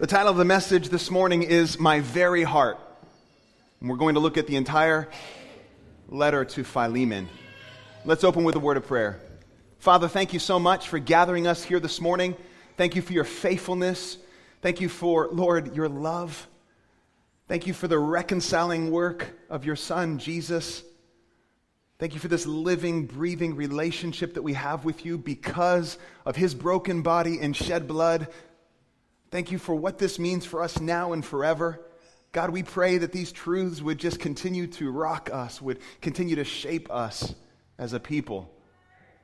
The title of the message this morning is My Very Heart. And we're going to look at the entire letter to Philemon. Let's open with a word of prayer. Father, thank you so much for gathering us here this morning. Thank you for your faithfulness. Thank you for, Lord, your love. Thank you for the reconciling work of your Son, Jesus. Thank you for this living, breathing relationship that we have with you because of his broken body and shed blood Thank you for what this means for us now and forever. God, we pray that these truths would just continue to rock us, would continue to shape us as a people,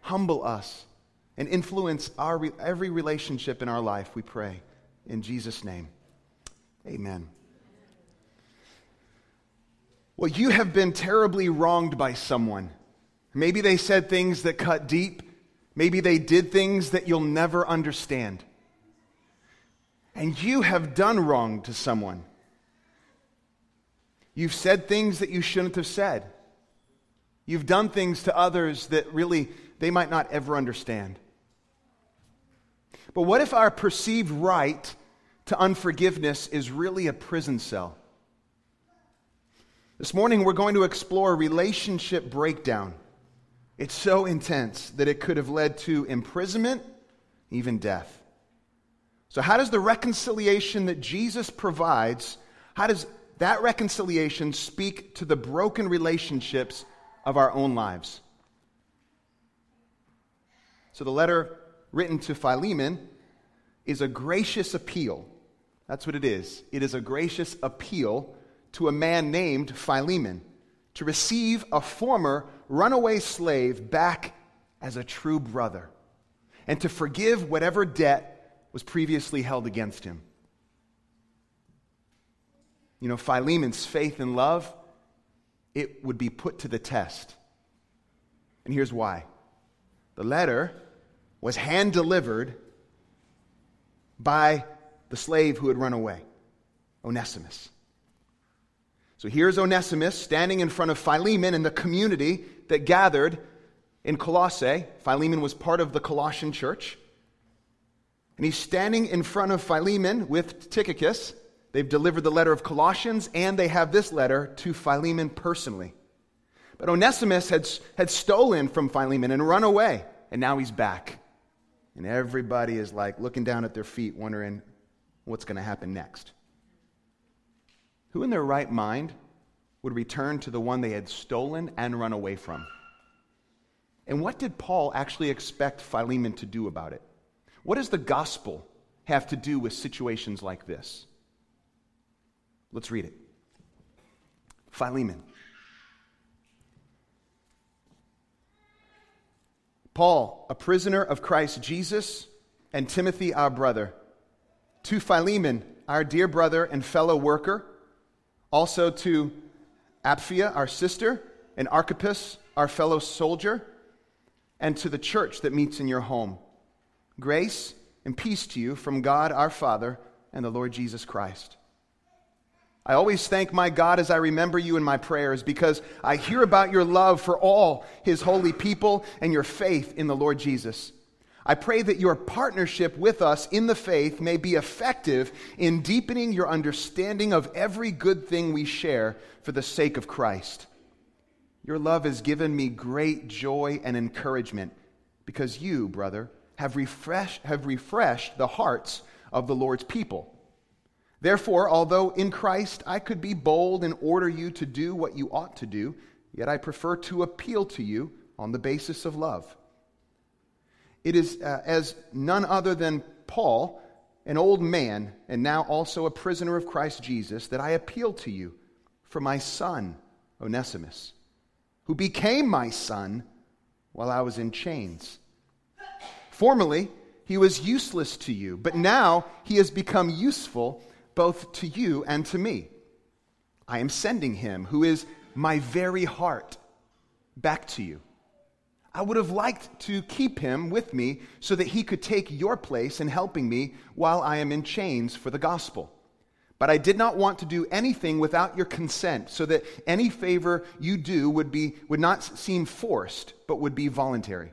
humble us, and influence our, every relationship in our life, we pray. In Jesus' name, amen. Well, you have been terribly wronged by someone. Maybe they said things that cut deep. Maybe they did things that you'll never understand and you have done wrong to someone. You've said things that you shouldn't have said. You've done things to others that really they might not ever understand. But what if our perceived right to unforgiveness is really a prison cell? This morning we're going to explore relationship breakdown. It's so intense that it could have led to imprisonment, even death. So, how does the reconciliation that Jesus provides, how does that reconciliation speak to the broken relationships of our own lives? So, the letter written to Philemon is a gracious appeal. That's what it is. It is a gracious appeal to a man named Philemon to receive a former runaway slave back as a true brother and to forgive whatever debt was previously held against him. You know, Philemon's faith and love, it would be put to the test. And here's why the letter was hand delivered by the slave who had run away, Onesimus. So here's Onesimus standing in front of Philemon and the community that gathered in Colossae. Philemon was part of the Colossian church. And he's standing in front of Philemon with Tychicus. They've delivered the letter of Colossians, and they have this letter to Philemon personally. But Onesimus had, had stolen from Philemon and run away, and now he's back. And everybody is like looking down at their feet, wondering what's going to happen next. Who in their right mind would return to the one they had stolen and run away from? And what did Paul actually expect Philemon to do about it? What does the gospel have to do with situations like this? Let's read it. Philemon. Paul, a prisoner of Christ Jesus, and Timothy, our brother, to Philemon, our dear brother and fellow worker, also to Apphia, our sister, and Archippus, our fellow soldier, and to the church that meets in your home. Grace and peace to you from God our Father and the Lord Jesus Christ. I always thank my God as I remember you in my prayers because I hear about your love for all his holy people and your faith in the Lord Jesus. I pray that your partnership with us in the faith may be effective in deepening your understanding of every good thing we share for the sake of Christ. Your love has given me great joy and encouragement because you, brother, have refreshed, have refreshed the hearts of the Lord's people. Therefore, although in Christ I could be bold and order you to do what you ought to do, yet I prefer to appeal to you on the basis of love. It is uh, as none other than Paul, an old man, and now also a prisoner of Christ Jesus, that I appeal to you for my son, Onesimus, who became my son while I was in chains. Formerly, he was useless to you, but now he has become useful both to you and to me. I am sending him, who is my very heart, back to you. I would have liked to keep him with me so that he could take your place in helping me while I am in chains for the gospel. But I did not want to do anything without your consent, so that any favor you do would, be, would not seem forced, but would be voluntary.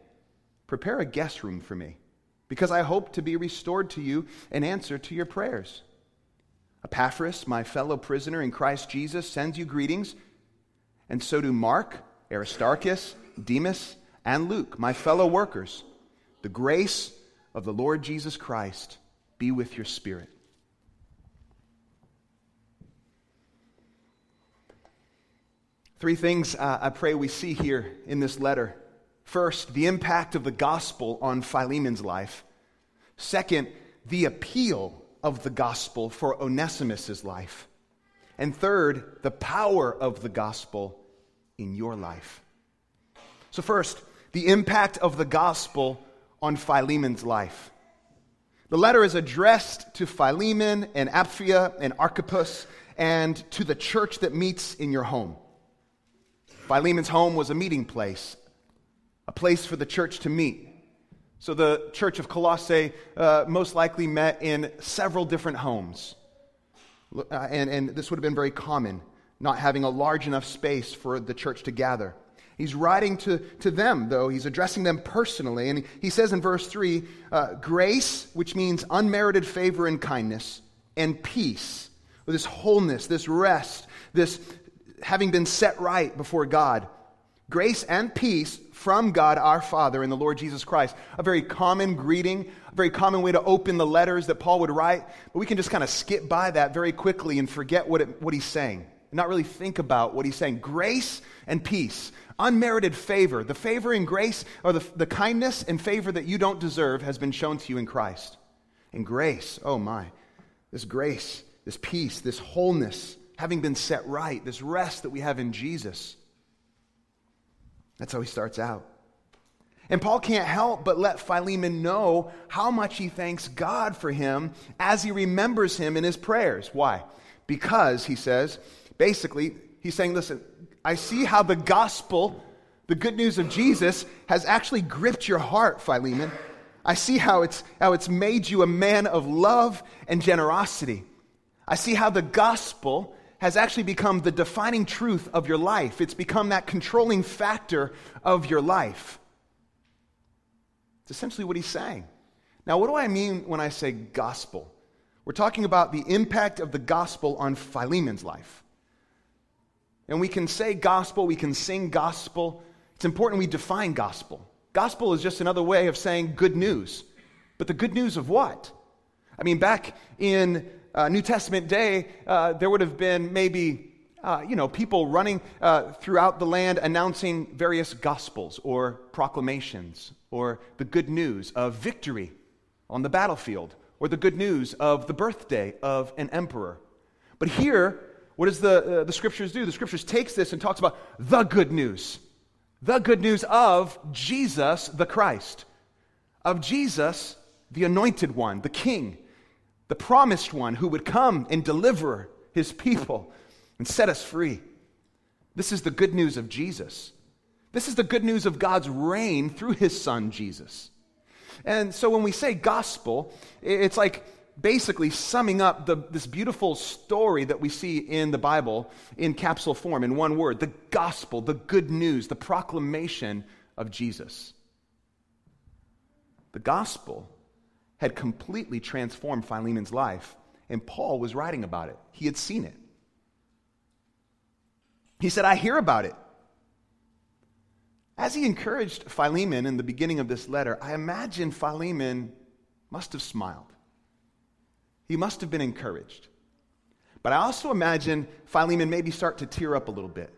prepare a guest room for me, because I hope to be restored to you in answer to your prayers. Epaphras, my fellow prisoner in Christ Jesus, sends you greetings, and so do Mark, Aristarchus, Demas, and Luke, my fellow workers. The grace of the Lord Jesus Christ be with your spirit. Three things uh, I pray we see here in this letter. First, the impact of the gospel on Philemon's life. Second, the appeal of the gospel for Onesimus' life. And third, the power of the gospel in your life. So, first, the impact of the gospel on Philemon's life. The letter is addressed to Philemon and Apphia and Archippus and to the church that meets in your home. Philemon's home was a meeting place, a place for the church to meet. So the church of Colossae uh, most likely met in several different homes. Uh, and, and this would have been very common, not having a large enough space for the church to gather. He's writing to, to them, though. He's addressing them personally. And he says in verse 3 uh, grace, which means unmerited favor and kindness, and peace, this wholeness, this rest, this having been set right before God Grace and peace from God our Father and the Lord Jesus Christ. A very common greeting, a very common way to open the letters that Paul would write. But we can just kind of skip by that very quickly and forget what, it, what he's saying, and not really think about what he's saying. Grace and peace, unmerited favor. The favor and grace, or the, the kindness and favor that you don't deserve, has been shown to you in Christ. And grace, oh my, this grace, this peace, this wholeness, having been set right, this rest that we have in Jesus that's how he starts out. And Paul can't help but let Philemon know how much he thanks God for him as he remembers him in his prayers. Why? Because, he says, basically, he's saying, listen, I see how the gospel, the good news of Jesus, has actually gripped your heart, Philemon. I see how it's, how it's made you a man of love and generosity. I see how the gospel has actually become the defining truth of your life. It's become that controlling factor of your life. It's essentially what he's saying. Now, what do I mean when I say gospel? We're talking about the impact of the gospel on Philemon's life. And we can say gospel, we can sing gospel. It's important we define gospel. Gospel is just another way of saying good news. But the good news of what? I mean, back in uh, New Testament day, uh, there would have been maybe, uh, you know, people running uh, throughout the land announcing various gospels or proclamations or the good news of victory on the battlefield or the good news of the birthday of an emperor. But here, what does the, uh, the scriptures do? The scriptures takes this and talks about the good news. The good news of Jesus the Christ, of Jesus the anointed one, the king, the promised one who would come and deliver his people and set us free. This is the good news of Jesus. This is the good news of God's reign through his son, Jesus. And so when we say gospel, it's like basically summing up the, this beautiful story that we see in the Bible in capsule form in one word the gospel, the good news, the proclamation of Jesus. The gospel had completely transformed Philemon's life, and Paul was writing about it. He had seen it. He said, I hear about it. As he encouraged Philemon in the beginning of this letter, I imagine Philemon must have smiled. He must have been encouraged. But I also imagine Philemon maybe start to tear up a little bit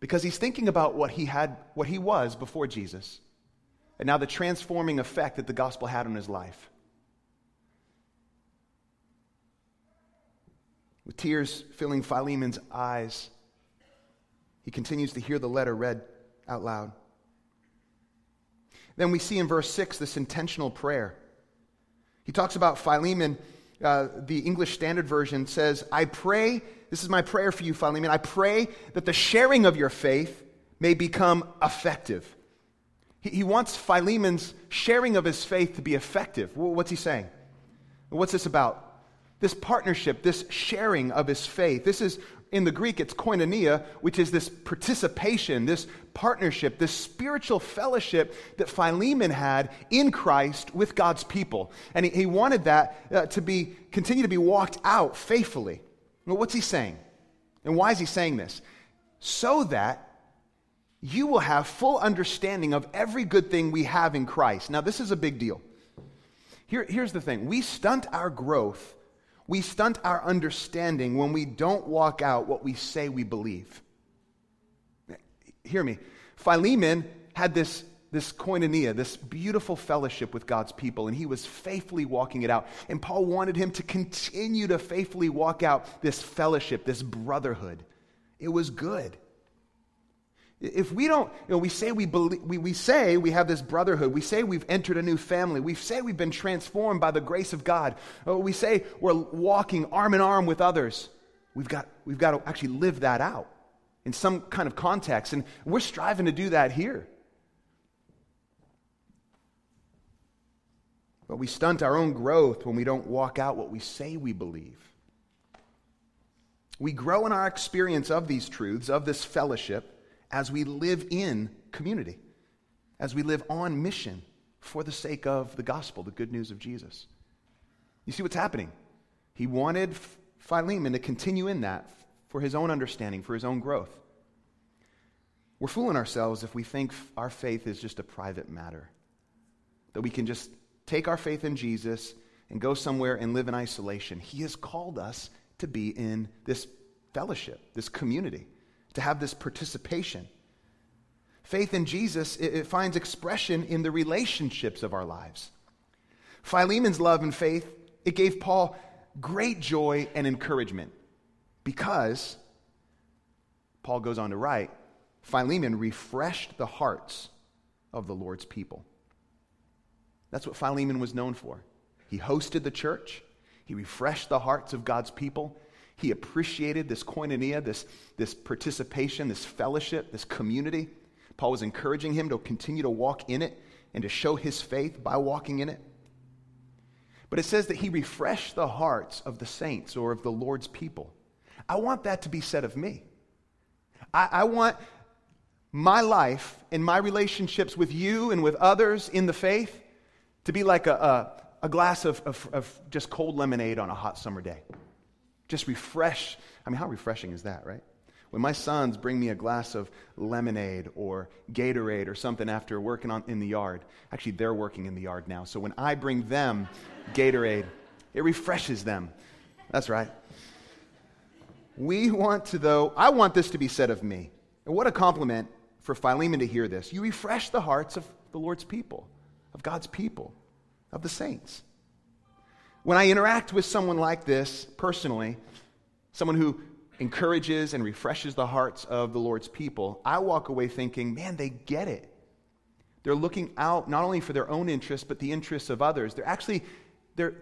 because he's thinking about what he had, what he was before Jesus, and now the transforming effect that the gospel had on his life. With tears filling Philemon's eyes, he continues to hear the letter read out loud. Then we see in verse 6 this intentional prayer. He talks about Philemon. Uh, the English Standard Version says, I pray, this is my prayer for you, Philemon. I pray that the sharing of your faith may become effective. He, wants Philemon's sharing of his faith to be effective. What's he saying? What's this about? This partnership, this sharing of his faith. This is in the Greek, it's koinonia, which is this participation, this partnership, this spiritual fellowship that Philemon had in Christ with God's people. And he, he wanted that uh, to be, continue to be walked out faithfully. Well, what's he saying? And why is he saying this? So that you will have full understanding of every good thing we have in Christ. Now, this is a big deal. Here, here's the thing we stunt our growth we stunt our understanding when we don't walk out what we say we believe. Hear me. Philemon had this, this koinonia, this beautiful fellowship with God's people, and he was faithfully walking it out. And Paul wanted him to continue to faithfully walk out this fellowship, this brotherhood. It was good. If we don't, you know, we say we, believe, we, we say we have this brotherhood. We say we've entered a new family. We say we've been transformed by the grace of God. Uh, we say we're walking arm in arm with others. We've got, we've got to actually live that out in some kind of context. And we're striving to do that here. But we stunt our own growth when we don't walk out what we say we believe. We grow in our experience of these truths, of this fellowship as we live in community, as we live on mission for the sake of the gospel, the good news of Jesus. You see what's happening? He wanted Philemon to continue in that for his own understanding, for his own growth. We're fooling ourselves if we think our faith is just a private matter, that we can just take our faith in Jesus and go somewhere and live in isolation. He has called us to be in this fellowship, this community to have this participation. Faith in Jesus, it, it finds expression in the relationships of our lives. Philemon's love and faith, it gave Paul great joy and encouragement because, Paul goes on to write, Philemon refreshed the hearts of the Lord's people. That's what Philemon was known for. He hosted the church, he refreshed the hearts of God's people, he appreciated this koinonia, this, this participation, this fellowship, this community. Paul was encouraging him to continue to walk in it and to show his faith by walking in it. But it says that he refreshed the hearts of the saints or of the Lord's people. I want that to be said of me. I, I want my life and my relationships with you and with others in the faith to be like a, a, a glass of, of, of just cold lemonade on a hot summer day. Just refresh. I mean, how refreshing is that, right? When my sons bring me a glass of lemonade or Gatorade or something after working on, in the yard, actually, they're working in the yard now. So when I bring them Gatorade, it refreshes them. That's right. We want to, though, I want this to be said of me. And what a compliment for Philemon to hear this. You refresh the hearts of the Lord's people, of God's people, of the saints. When I interact with someone like this personally, someone who encourages and refreshes the hearts of the Lord's people, I walk away thinking, man, they get it. They're looking out not only for their own interests, but the interests of others. They're actually, they're,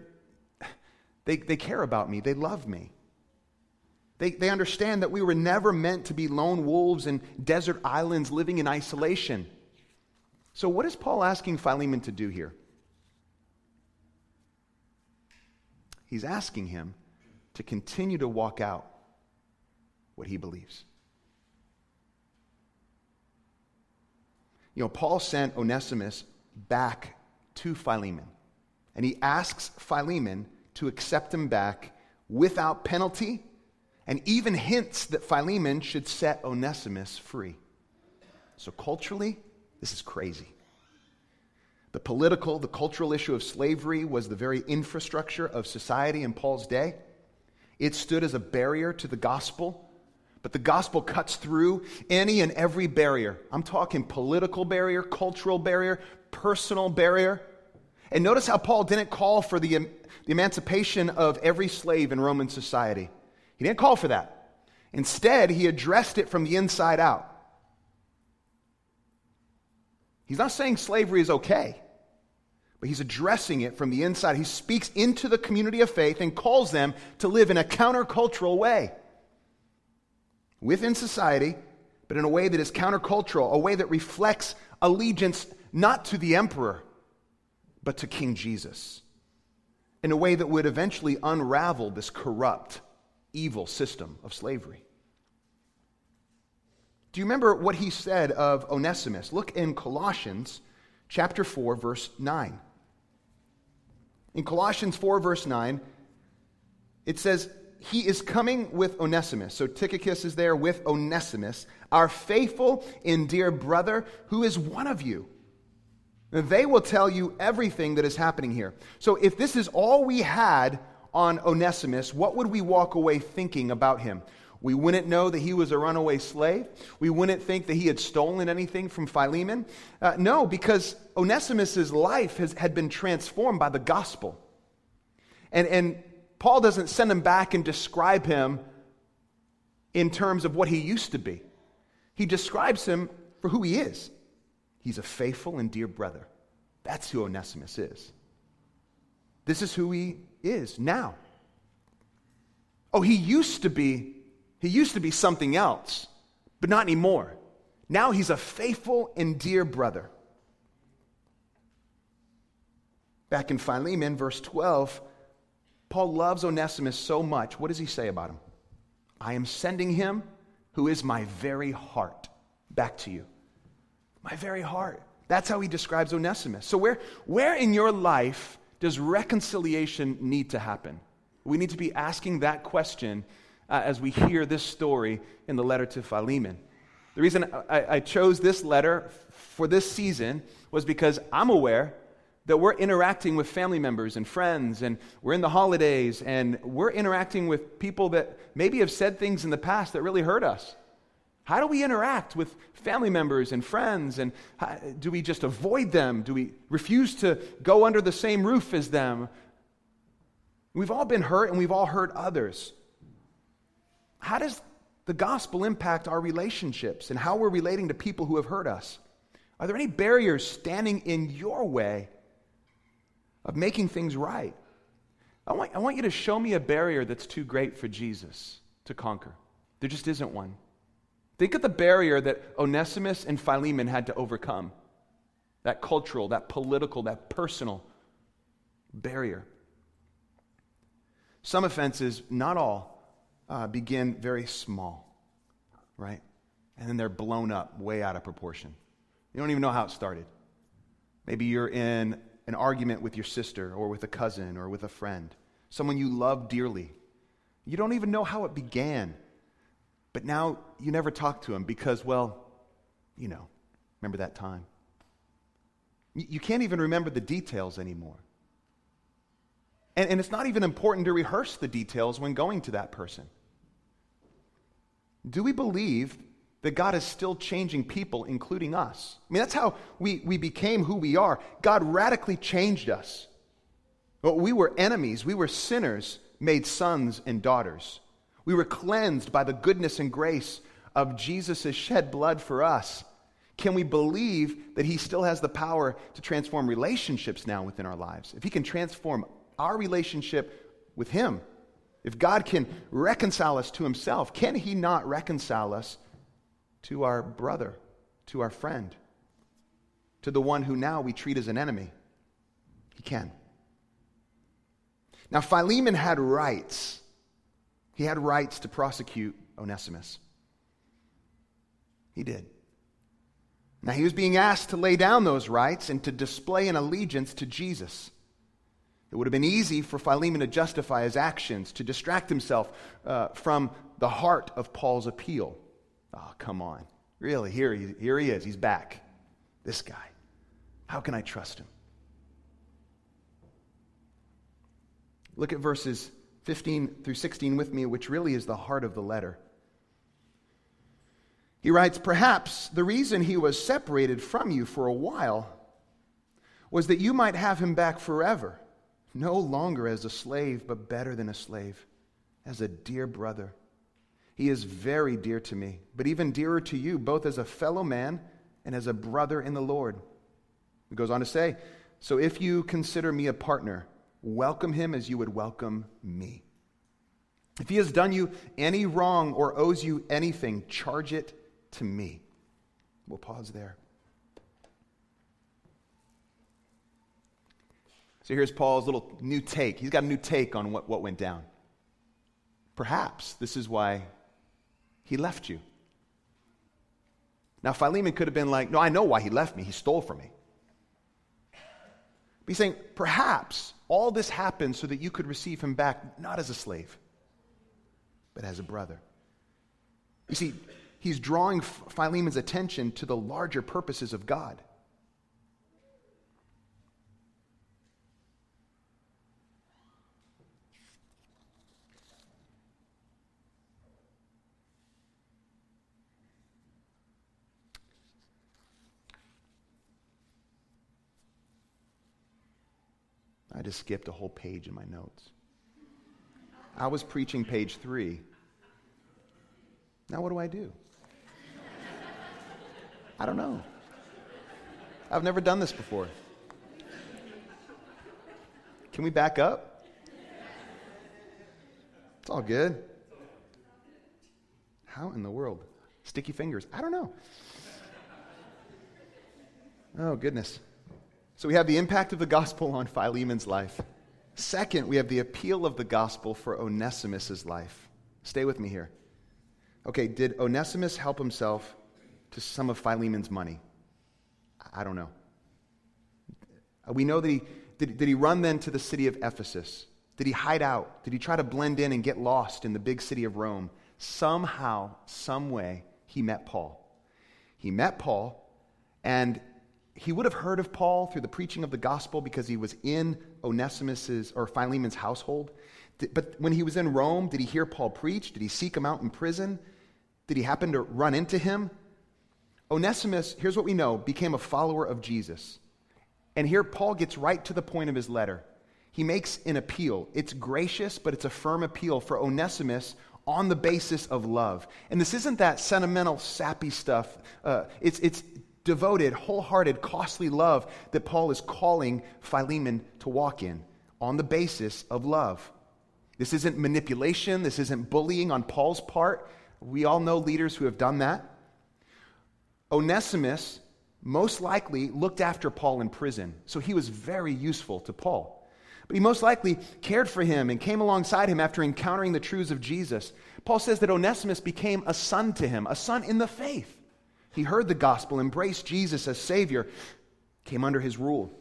they, they care about me. They love me. They, they understand that we were never meant to be lone wolves in desert islands living in isolation. So, what is Paul asking Philemon to do here? He's asking him to continue to walk out what he believes. You know, Paul sent Onesimus back to Philemon, and he asks Philemon to accept him back without penalty, and even hints that Philemon should set Onesimus free. So, culturally, this is crazy. The political, the cultural issue of slavery was the very infrastructure of society in Paul's day. It stood as a barrier to the gospel, but the gospel cuts through any and every barrier. I'm talking political barrier, cultural barrier, personal barrier. And notice how Paul didn't call for the, the emancipation of every slave in Roman society. He didn't call for that. Instead, he addressed it from the inside out. He's not saying slavery is okay, but he's addressing it from the inside. He speaks into the community of faith and calls them to live in a countercultural way within society, but in a way that is countercultural, a way that reflects allegiance not to the emperor, but to King Jesus, in a way that would eventually unravel this corrupt, evil system of slavery. Do you remember what he said of Onesimus? Look in Colossians chapter 4 verse 9. In Colossians 4 verse 9, it says, "He is coming with Onesimus." So Tychicus is there with Onesimus, our faithful and dear brother who is one of you. And they will tell you everything that is happening here. So if this is all we had on Onesimus, what would we walk away thinking about him? We wouldn't know that he was a runaway slave. We wouldn't think that he had stolen anything from Philemon. Uh, no, because Onesimus' life has, had been transformed by the gospel. And, and Paul doesn't send him back and describe him in terms of what he used to be, he describes him for who he is. He's a faithful and dear brother. That's who Onesimus is. This is who he is now. Oh, he used to be he used to be something else, but not anymore. Now he's a faithful and dear brother. Back in Philemon, verse 12, Paul loves Onesimus so much. What does he say about him? I am sending him who is my very heart back to you. My very heart. That's how he describes Onesimus. So, where, where in your life does reconciliation need to happen? We need to be asking that question uh, as we hear this story in the letter to Philemon. The reason I, I chose this letter for this season was because I'm aware that we're interacting with family members and friends, and we're in the holidays, and we're interacting with people that maybe have said things in the past that really hurt us. How do we interact with family members and friends? And how, do we just avoid them? Do we refuse to go under the same roof as them? We've all been hurt, and we've all hurt others. How does the gospel impact our relationships and how we're relating to people who have hurt us? Are there any barriers standing in your way of making things right? I want, I want you to show me a barrier that's too great for Jesus to conquer. There just isn't one. Think of the barrier that Onesimus and Philemon had to overcome that cultural, that political, that personal barrier. Some offenses, not all, uh, begin very small, right? And then they're blown up way out of proportion. You don't even know how it started. Maybe you're in an argument with your sister or with a cousin or with a friend, someone you love dearly. You don't even know how it began, but now you never talk to them because, well, you know, remember that time. You can't even remember the details anymore. And, and it's not even important to rehearse the details when going to that person. Do we believe that God is still changing people, including us? I mean, that's how we, we became who we are. God radically changed us. Well, we were enemies, we were sinners, made sons and daughters. We were cleansed by the goodness and grace of Jesus' shed blood for us. Can we believe that He still has the power to transform relationships now within our lives? If He can transform our relationship with Him, if God can reconcile us to Himself, can He not reconcile us to our brother, to our friend, to the one who now we treat as an enemy? He can. Now, Philemon had rights. He had rights to prosecute Onesimus. He did. Now, he was being asked to lay down those rights and to display an allegiance to Jesus. It would have been easy for Philemon to justify his actions, to distract himself uh, from the heart of Paul's appeal. Oh, come on. Really, here he, here he is. He's back. This guy. How can I trust him? Look at verses 15 through 16 with me, which really is the heart of the letter. He writes, Perhaps the reason he was separated from you for a while was that you might have him back forever, no longer as a slave, but better than a slave, as a dear brother. He is very dear to me, but even dearer to you, both as a fellow man and as a brother in the Lord. He goes on to say, So if you consider me a partner, welcome him as you would welcome me. If he has done you any wrong or owes you anything, charge it to me. We'll pause there. So here's Paul's little new take. He's got a new take on what, what went down. Perhaps this is why he left you. Now, Philemon could have been like, No, I know why he left me. He stole from me. But he's saying, Perhaps all this happened so that you could receive him back, not as a slave, but as a brother. You see, he's drawing Philemon's attention to the larger purposes of God. I just skipped a whole page in my notes. I was preaching page three. Now, what do I do? I don't know. I've never done this before. Can we back up? It's all good. How in the world? Sticky fingers. I don't know. Oh, goodness. So we have the impact of the gospel on Philemon's life. Second, we have the appeal of the gospel for Onesimus' life. Stay with me here. Okay, did Onesimus help himself to some of Philemon's money? I don't know. We know that he did, did he run then to the city of Ephesus? Did he hide out? Did he try to blend in and get lost in the big city of Rome? Somehow, some way, he met Paul. He met Paul, and he would have heard of Paul through the preaching of the gospel because he was in Onesimus's or Philemon's household. But when he was in Rome, did he hear Paul preach? Did he seek him out in prison? Did he happen to run into him? Onesimus, here's what we know, became a follower of Jesus. And here Paul gets right to the point of his letter. He makes an appeal. It's gracious, but it's a firm appeal for Onesimus on the basis of love. And this isn't that sentimental, sappy stuff. Uh, it's, it's devoted, wholehearted, costly love that Paul is calling Philemon to walk in on the basis of love. This isn't manipulation, this isn't bullying on Paul's part. We all know leaders who have done that. Onesimus most likely looked after Paul in prison, so he was very useful to Paul. But he most likely cared for him and came alongside him after encountering the truths of Jesus. Paul says that Onesimus became a son to him, a son in the faith. He heard the gospel, embraced Jesus as Savior, came under his rule.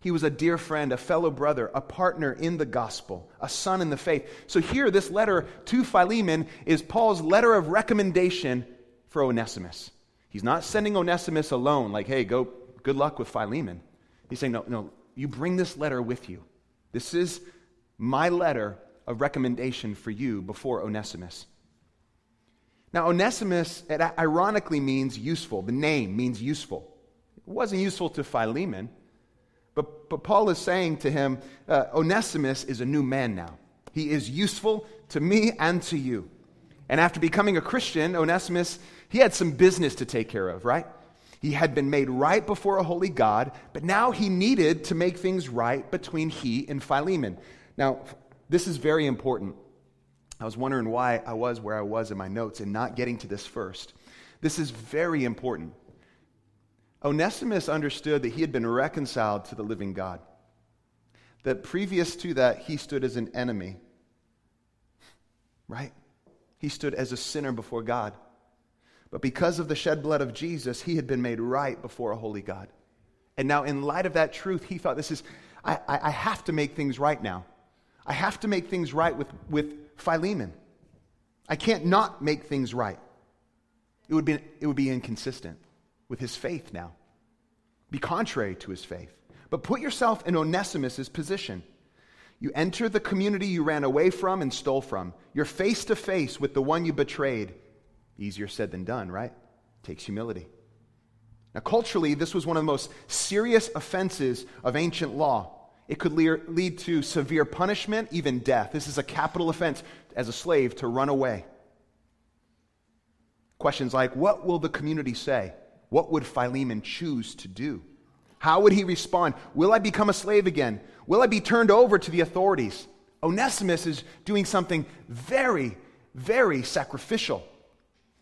He was a dear friend, a fellow brother, a partner in the gospel, a son in the faith. So here, this letter to Philemon is Paul's letter of recommendation for Onesimus. He's not sending Onesimus alone, like, hey, go, good luck with Philemon. He's saying, no, no, you bring this letter with you. This is my letter of recommendation for you before Onesimus. Now, Onesimus, it ironically means useful. The name means useful. It wasn't useful to Philemon, but, but Paul is saying to him, uh, Onesimus is a new man now. He is useful to me and to you. And after becoming a Christian, Onesimus, he had some business to take care of, right? He had been made right before a holy God, but now he needed to make things right between he and Philemon. Now, this is very important. I was wondering why I was where I was in my notes and not getting to this first. This is very important. Onesimus understood that he had been reconciled to the living God, that previous to that, he stood as an enemy, right? He stood as a sinner before God. But because of the shed blood of Jesus, he had been made right before a holy God. And now, in light of that truth, he thought, this is, I, I, have to make things right now. I have to make things right with, with Philemon. I can't not make things right. It would be, it would be inconsistent with his faith now, be contrary to his faith. But put yourself in Onesimus' position. You enter the community you ran away from and stole from. You're face to face with the one you betrayed. Easier said than done, right? Takes humility. Now, culturally, this was one of the most serious offenses of ancient law. It could lead to severe punishment, even death. This is a capital offense as a slave to run away. Questions like what will the community say? What would Philemon choose to do? How would he respond? Will I become a slave again? Will I be turned over to the authorities? Onesimus is doing something very, very sacrificial.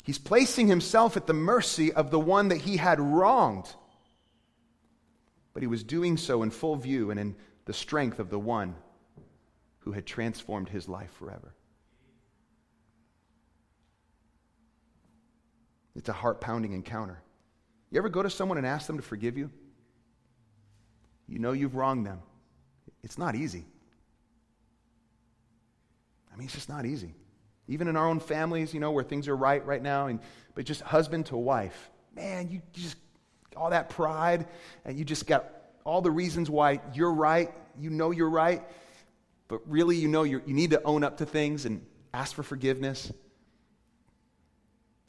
He's placing himself at the mercy of the one that he had wronged. But he was doing so in full view and in the strength of the one who had transformed his life forever. It's a heart pounding encounter. You ever go to someone and ask them to forgive you? You know you've wronged them. It's not easy. I mean, it's just not easy. Even in our own families, you know, where things are right right now, and, but just husband to wife, man, you, you just, all that pride, and you just got all the reasons why you're right. You know you're right, but really you know you need to own up to things and ask for forgiveness.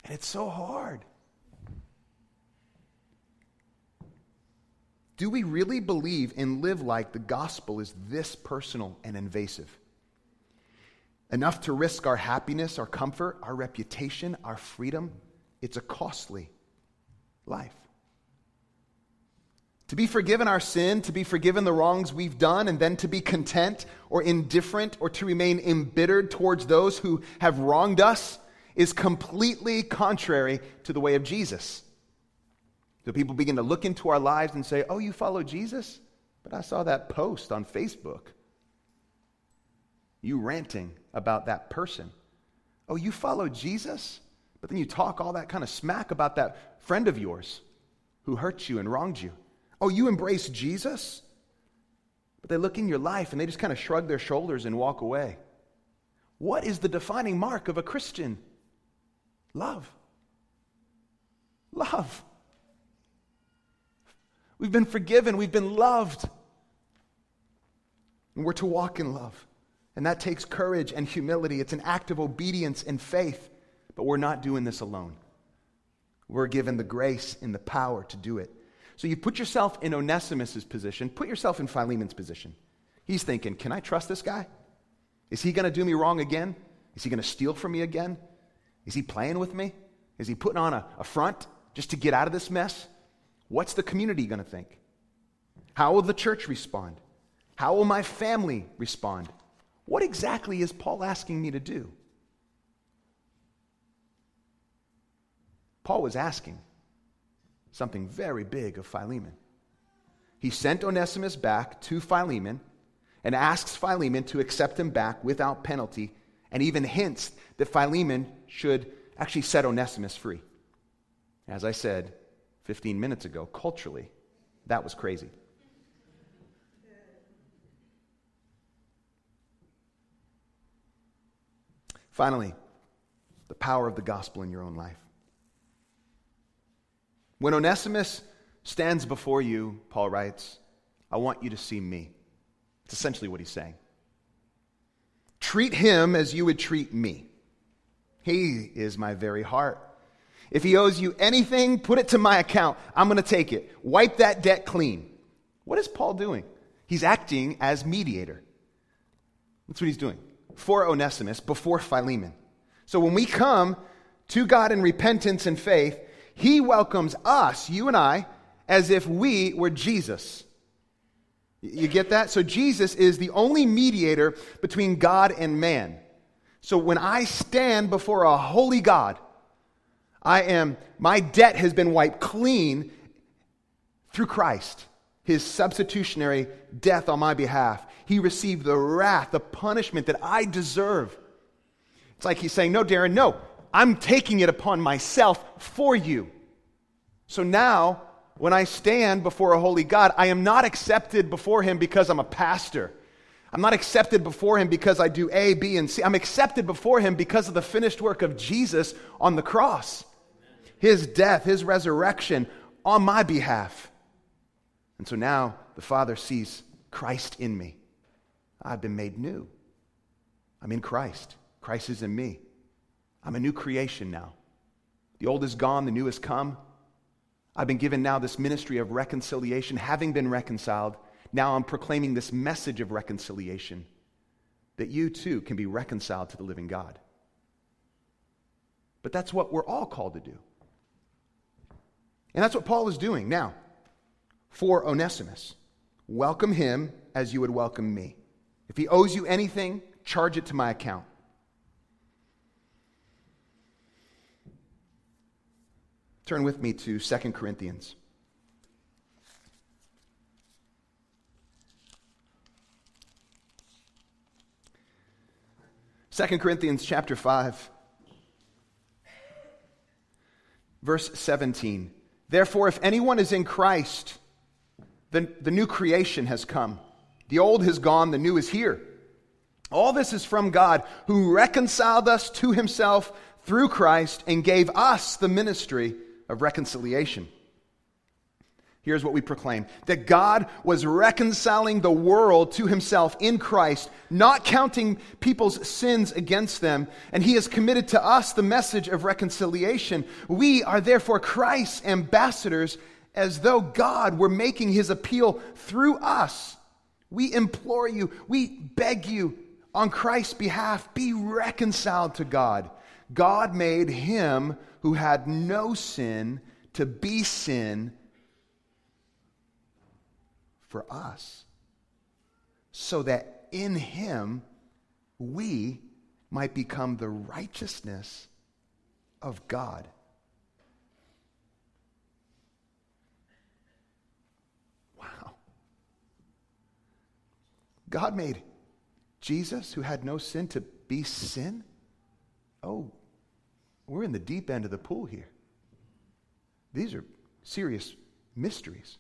And it's so hard. Do we really believe and live like the gospel is this personal and invasive? Enough to risk our happiness, our comfort, our reputation, our freedom? It's a costly life. To be forgiven our sin, to be forgiven the wrongs we've done, and then to be content or indifferent or to remain embittered towards those who have wronged us is completely contrary to the way of Jesus. So people begin to look into our lives and say, Oh, you follow Jesus? But I saw that post on Facebook. You ranting about that person. Oh, you follow Jesus? But then you talk all that kind of smack about that friend of yours who hurt you and wronged you. Oh, you embrace Jesus? But they look in your life and they just kind of shrug their shoulders and walk away. What is the defining mark of a Christian? Love. Love. We've been forgiven, we've been loved. And we're to walk in love. And that takes courage and humility. It's an act of obedience and faith. But we're not doing this alone. We're given the grace and the power to do it. So you put yourself in Onesimus' position, put yourself in Philemon's position. He's thinking, can I trust this guy? Is he going to do me wrong again? Is he going to steal from me again? Is he playing with me? Is he putting on a, a front just to get out of this mess? What's the community going to think? How will the church respond? How will my family respond? What exactly is Paul asking me to do? Paul was asking something very big of Philemon. He sent Onesimus back to Philemon and asks Philemon to accept him back without penalty, and even hints that Philemon should actually set Onesimus free. As I said, 15 minutes ago, culturally, that was crazy. Finally, the power of the gospel in your own life. When Onesimus stands before you, Paul writes, I want you to see me. It's essentially what he's saying. Treat him as you would treat me. He is my very heart. If he owes you anything, put it to my account. I'm going to take it. Wipe that debt clean. What is Paul doing? He's acting as mediator. That's what he's doing for Onesimus before Philemon. So when we come to God in repentance and faith, he welcomes us, you and I, as if we were Jesus. You get that? So Jesus is the only mediator between God and man. So when I stand before a holy God, I am, my debt has been wiped clean through Christ, his substitutionary death on my behalf. He received the wrath, the punishment that I deserve. It's like he's saying, No, Darren, no, I'm taking it upon myself for you. So now, when I stand before a holy God, I am not accepted before him because I'm a pastor. I'm not accepted before him because I do A, B, and C. I'm accepted before him because of the finished work of Jesus on the cross his death, his resurrection on my behalf. And so now the Father sees Christ in me. I've been made new. I'm in Christ. Christ is in me. I'm a new creation now. The old is gone, the new has come. I've been given now this ministry of reconciliation, having been reconciled. Now I'm proclaiming this message of reconciliation that you too can be reconciled to the living God. But that's what we're all called to do. And that's what Paul is doing now for Onesimus. Welcome him as you would welcome me. If he owes you anything, charge it to my account. Turn with me to 2 Corinthians. Second Corinthians chapter 5 verse 17 Therefore if anyone is in Christ then the new creation has come. The old has gone the new is here. All this is from God who reconciled us to himself through Christ and gave us the ministry of reconciliation. Here's what we proclaim that God was reconciling the world to himself in Christ, not counting people's sins against them, and he has committed to us the message of reconciliation. We are therefore Christ's ambassadors, as though God were making his appeal through us. We implore you, we beg you on Christ's behalf, be reconciled to God. God made him who had no sin to be sin for us, so that in him we might become the righteousness of God. Wow. God made Jesus, who had no sin, to be sin? Oh, we're in the deep end of the pool here. These are serious mysteries.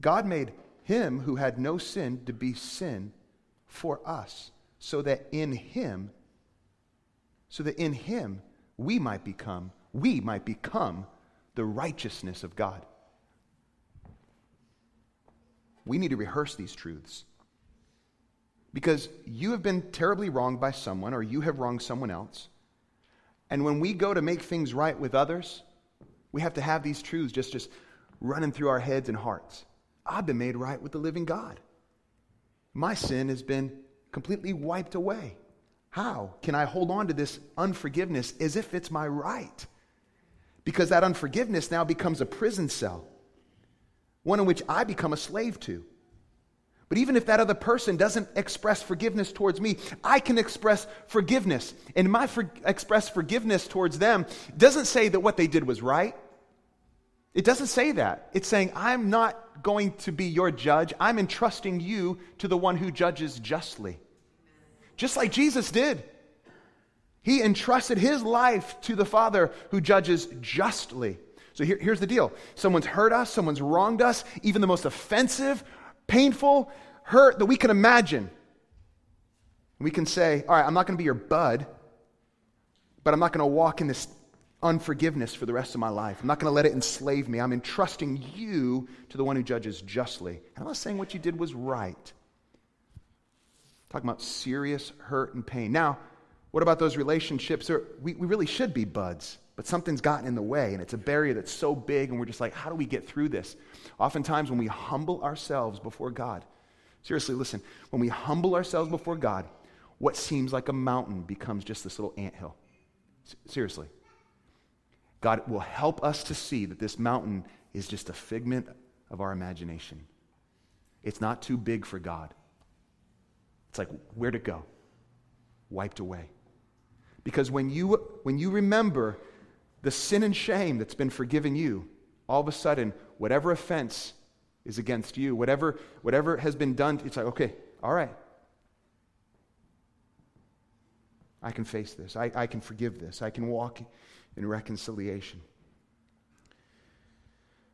God made him who had no sin to be sin for us, so that in him, so that in him we might become, we might become the righteousness of God. We need to rehearse these truths. Because you have been terribly wronged by someone, or you have wronged someone else. And when we go to make things right with others, we have to have these truths just, just running through our heads and hearts. I've been made right with the living God. My sin has been completely wiped away. How can I hold on to this unforgiveness as if it's my right? Because that unforgiveness now becomes a prison cell, one in which I become a slave to. But even if that other person doesn't express forgiveness towards me, I can express forgiveness. And my for- express forgiveness towards them doesn't say that what they did was right. It doesn't say that. It's saying, I'm not going to be your judge. I'm entrusting you to the one who judges justly. Just like Jesus did. He entrusted his life to the Father who judges justly. So here, here's the deal someone's hurt us, someone's wronged us, even the most offensive, painful hurt that we can imagine. We can say, All right, I'm not going to be your bud, but I'm not going to walk in this unforgiveness for the rest of my life. I'm not going to let it enslave me. I'm entrusting you to the one who judges justly. And I'm not saying what you did was right. I'm talking about serious hurt and pain. Now, what about those relationships? We, we really should be buds, but something's gotten in the way, and it's a barrier that's so big, and we're just like, how do we get through this? Oftentimes, when we humble ourselves before God, seriously, listen, when we humble ourselves before God, what seems like a mountain becomes just this little ant hill. Seriously. God will help us to see that this mountain is just a figment of our imagination. It's not too big for God. It's like, where'd it go? Wiped away. Because when you, when you remember the sin and shame that's been forgiven you, all of a sudden, whatever offense is against you, whatever, whatever has been done, it's like, okay, all right. I can face this. I, I can forgive this. I can walk in reconciliation.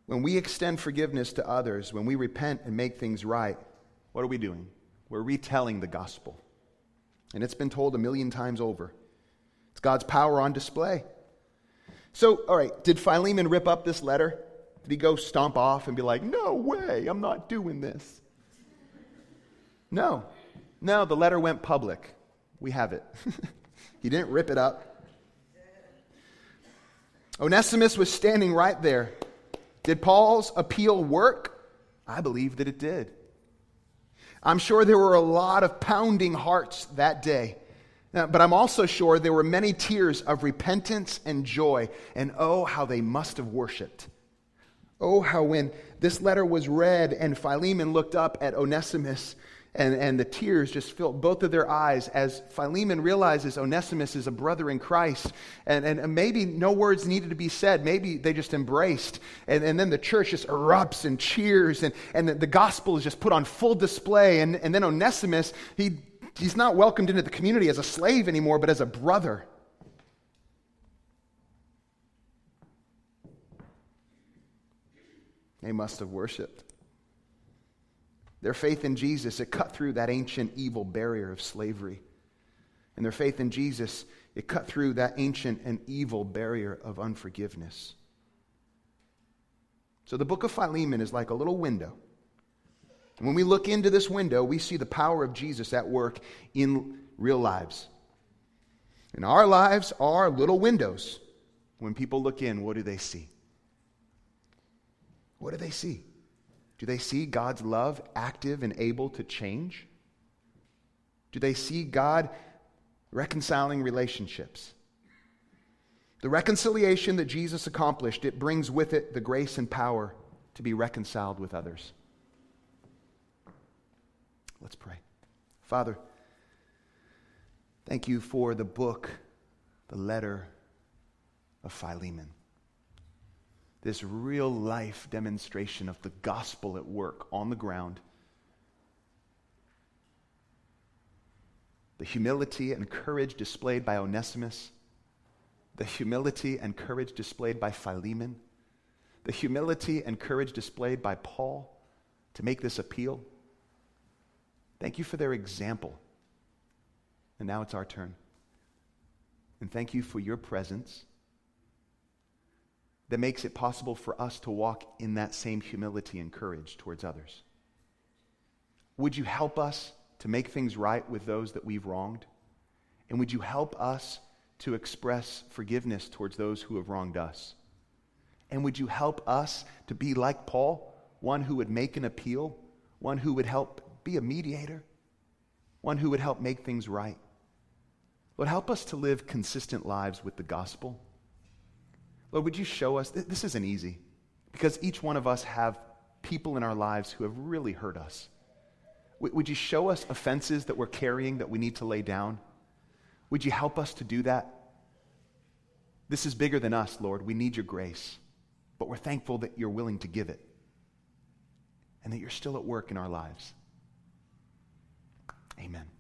When we extend forgiveness to others, when we repent and make things right, what are we doing? We're retelling the gospel. And it's been told a million times over. It's God's power on display. So, all right, did Philemon rip up this letter? Did he go stomp off and be like, no way, I'm not doing this? No. No, the letter went public. We have it. he didn't rip it up. Onesimus was standing right there. Did Paul's appeal work? I believe that it did. I'm sure there were a lot of pounding hearts that day. But I'm also sure there were many tears of repentance and joy, and oh, how they must have worshiped. Oh, how when this letter was read and Philemon looked up at Onesimus and, and the tears just filled both of their eyes as Philemon realizes Onesimus is a brother in Christ. And, and maybe no words needed to be said. Maybe they just embraced. And, and then the church just erupts and cheers, and, and the, the gospel is just put on full display. And, and then Onesimus, he, he's not welcomed into the community as a slave anymore, but as a brother. They must have worshiped. Their faith in Jesus, it cut through that ancient evil barrier of slavery. And their faith in Jesus, it cut through that ancient and evil barrier of unforgiveness. So the book of Philemon is like a little window. And when we look into this window, we see the power of Jesus at work in real lives. And our lives are little windows. When people look in, what do they see? What do they see? Do they see God's love active and able to change? Do they see God reconciling relationships? The reconciliation that Jesus accomplished, it brings with it the grace and power to be reconciled with others. Let's pray. Father, thank you for the book, the letter of Philemon this real life demonstration of the gospel at work on the ground. The humility and courage displayed by Onesimus, the humility and courage displayed by Philemon, the humility and courage displayed by Paul to make this appeal. Thank you for their example. And now it's our turn. And thank you for your presence that makes it possible for us to walk in that same humility and courage towards others. Would you help us to make things right with those that we've wronged? And would you help us to express forgiveness towards those who have wronged us? And would you help us to be like Paul, one who would make an appeal, one who would help be a mediator, one who would help make things right? Lord, help us to live consistent lives with the gospel. Lord, would you show us? This isn't easy because each one of us have people in our lives who have really hurt us. Would you show us offenses that we're carrying that we need to lay down? Would you help us to do that? This is bigger than us, Lord. We need your grace, but we're thankful that you're willing to give it and that you're still at work in our lives. Amen.